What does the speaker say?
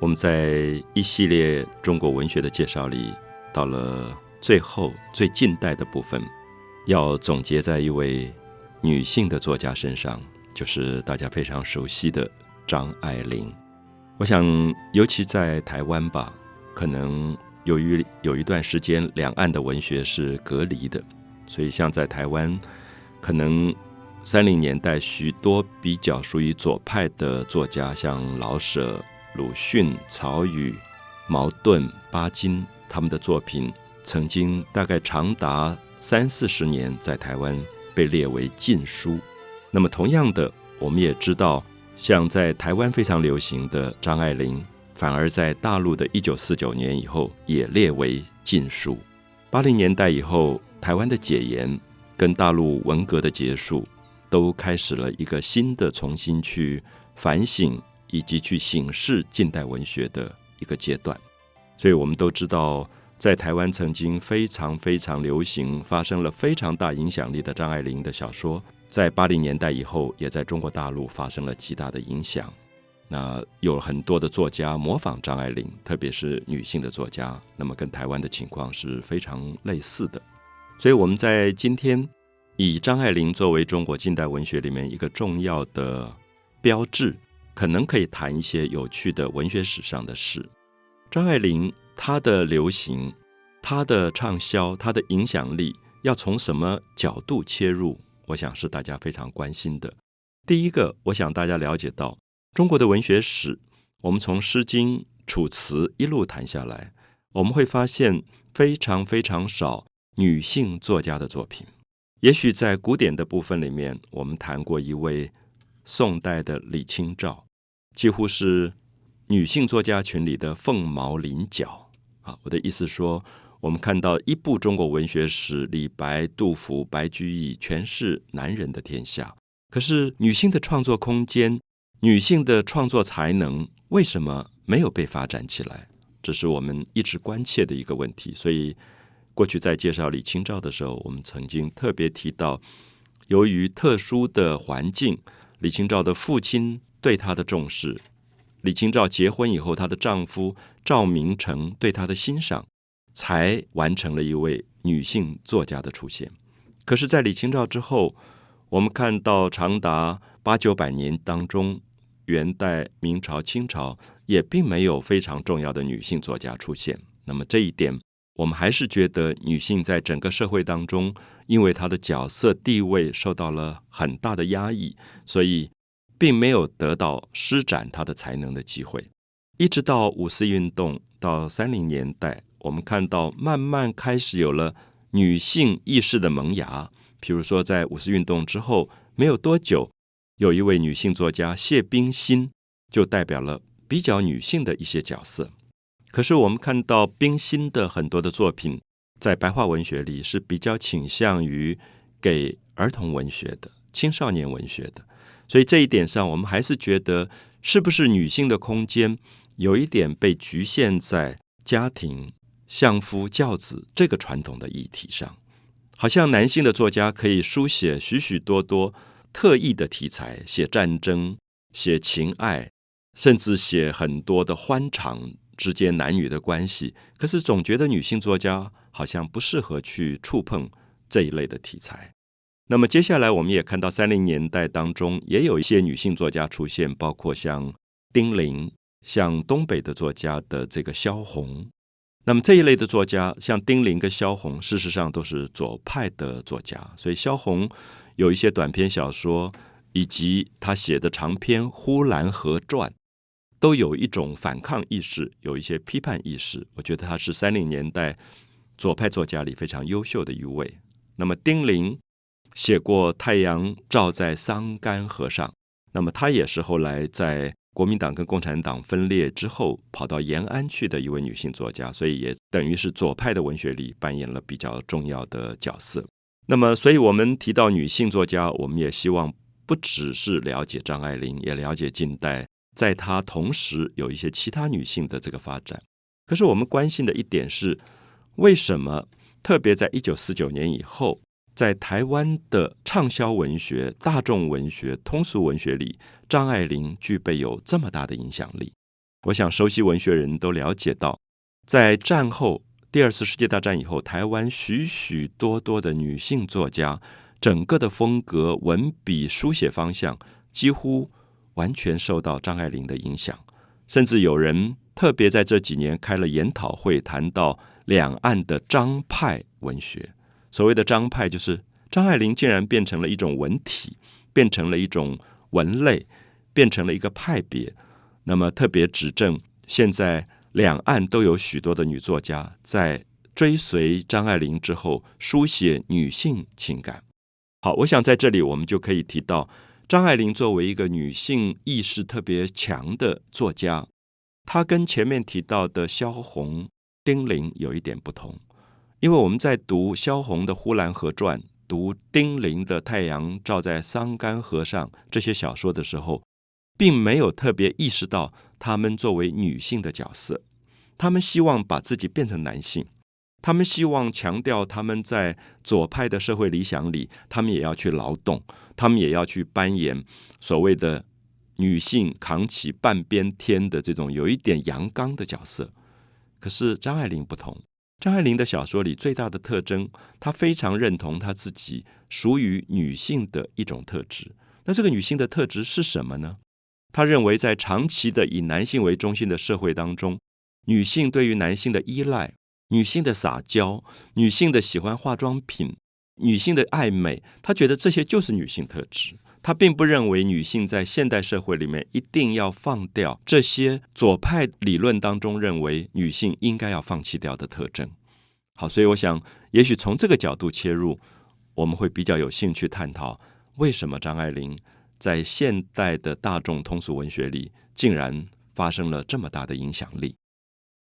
我们在一系列中国文学的介绍里，到了最后最近代的部分，要总结在一位女性的作家身上，就是大家非常熟悉的张爱玲。我想，尤其在台湾吧，可能由于有一段时间两岸的文学是隔离的，所以像在台湾，可能三零年代许多比较属于左派的作家，像老舍。鲁迅、曹禺、茅盾、巴金，他们的作品曾经大概长达三四十年在台湾被列为禁书。那么，同样的，我们也知道，像在台湾非常流行的张爱玲，反而在大陆的一九四九年以后也列为禁书。八零年代以后，台湾的解严跟大陆文革的结束，都开始了一个新的重新去反省。以及去醒视近代文学的一个阶段，所以我们都知道，在台湾曾经非常非常流行、发生了非常大影响力的张爱玲的小说，在八零年代以后，也在中国大陆发生了极大的影响。那有很多的作家模仿张爱玲，特别是女性的作家，那么跟台湾的情况是非常类似的。所以我们在今天以张爱玲作为中国近代文学里面一个重要的标志。可能可以谈一些有趣的文学史上的事。张爱玲她的流行、她的畅销、她的影响力，要从什么角度切入？我想是大家非常关心的。第一个，我想大家了解到中国的文学史，我们从《诗经》《楚辞》一路谈下来，我们会发现非常非常少女性作家的作品。也许在古典的部分里面，我们谈过一位宋代的李清照。几乎是女性作家群里的凤毛麟角啊！我的意思说，我们看到一部中国文学史，李白、杜甫、白居易，全是男人的天下。可是女性的创作空间、女性的创作才能，为什么没有被发展起来？这是我们一直关切的一个问题。所以，过去在介绍李清照的时候，我们曾经特别提到，由于特殊的环境，李清照的父亲。对她的重视，李清照结婚以后，她的丈夫赵明诚对她的欣赏，才完成了一位女性作家的出现。可是，在李清照之后，我们看到长达八九百年当中，元代、明朝、清朝也并没有非常重要的女性作家出现。那么这一点，我们还是觉得女性在整个社会当中，因为她的角色地位受到了很大的压抑，所以。并没有得到施展他的才能的机会，一直到五四运动到三零年代，我们看到慢慢开始有了女性意识的萌芽。比如说，在五四运动之后没有多久，有一位女性作家谢冰心就代表了比较女性的一些角色。可是我们看到冰心的很多的作品，在白话文学里是比较倾向于给儿童文学的、青少年文学的。所以这一点上，我们还是觉得，是不是女性的空间有一点被局限在家庭、相夫教子这个传统的议题上？好像男性的作家可以书写许许多多特异的题材，写战争、写情爱，甚至写很多的欢场之间男女的关系。可是总觉得女性作家好像不适合去触碰这一类的题材。那么接下来，我们也看到三零年代当中也有一些女性作家出现，包括像丁玲，像东北的作家的这个萧红。那么这一类的作家，像丁玲跟萧红，事实上都是左派的作家。所以萧红有一些短篇小说，以及他写的长篇《呼兰河传》，都有一种反抗意识，有一些批判意识。我觉得他是三零年代左派作家里非常优秀的一位。那么丁玲。写过《太阳照在桑干河上》，那么她也是后来在国民党跟共产党分裂之后跑到延安去的一位女性作家，所以也等于是左派的文学里扮演了比较重要的角色。那么，所以我们提到女性作家，我们也希望不只是了解张爱玲，也了解近代，在她同时有一些其他女性的这个发展。可是我们关心的一点是，为什么特别在一九四九年以后？在台湾的畅销文学、大众文学、通俗文学里，张爱玲具备有这么大的影响力。我想熟悉文学人都了解到，在战后第二次世界大战以后，台湾许许多多的女性作家，整个的风格、文笔、书写方向几乎完全受到张爱玲的影响，甚至有人特别在这几年开了研讨会，谈到两岸的张派文学。所谓的张派，就是张爱玲竟然变成了一种文体，变成了一种文类，变成了一个派别。那么特别指证，现在两岸都有许多的女作家在追随张爱玲之后，书写女性情感。好，我想在这里我们就可以提到，张爱玲作为一个女性意识特别强的作家，她跟前面提到的萧红、丁玲有一点不同，因为我们在读萧红的《呼兰河传》、读丁玲的《太阳照在桑干河上》这些小说的时候。并没有特别意识到他们作为女性的角色，他们希望把自己变成男性，他们希望强调他们在左派的社会理想里，他们也要去劳动，他们也要去扮演所谓的女性扛起半边天的这种有一点阳刚的角色。可是张爱玲不同，张爱玲的小说里最大的特征，她非常认同她自己属于女性的一种特质。那这个女性的特质是什么呢？她认为，在长期的以男性为中心的社会当中，女性对于男性的依赖、女性的撒娇、女性的喜欢化妆品、女性的爱美，她觉得这些就是女性特质。他并不认为女性在现代社会里面一定要放掉这些左派理论当中认为女性应该要放弃掉的特征。好，所以我想，也许从这个角度切入，我们会比较有兴趣探讨为什么张爱玲。在现代的大众通俗文学里，竟然发生了这么大的影响力。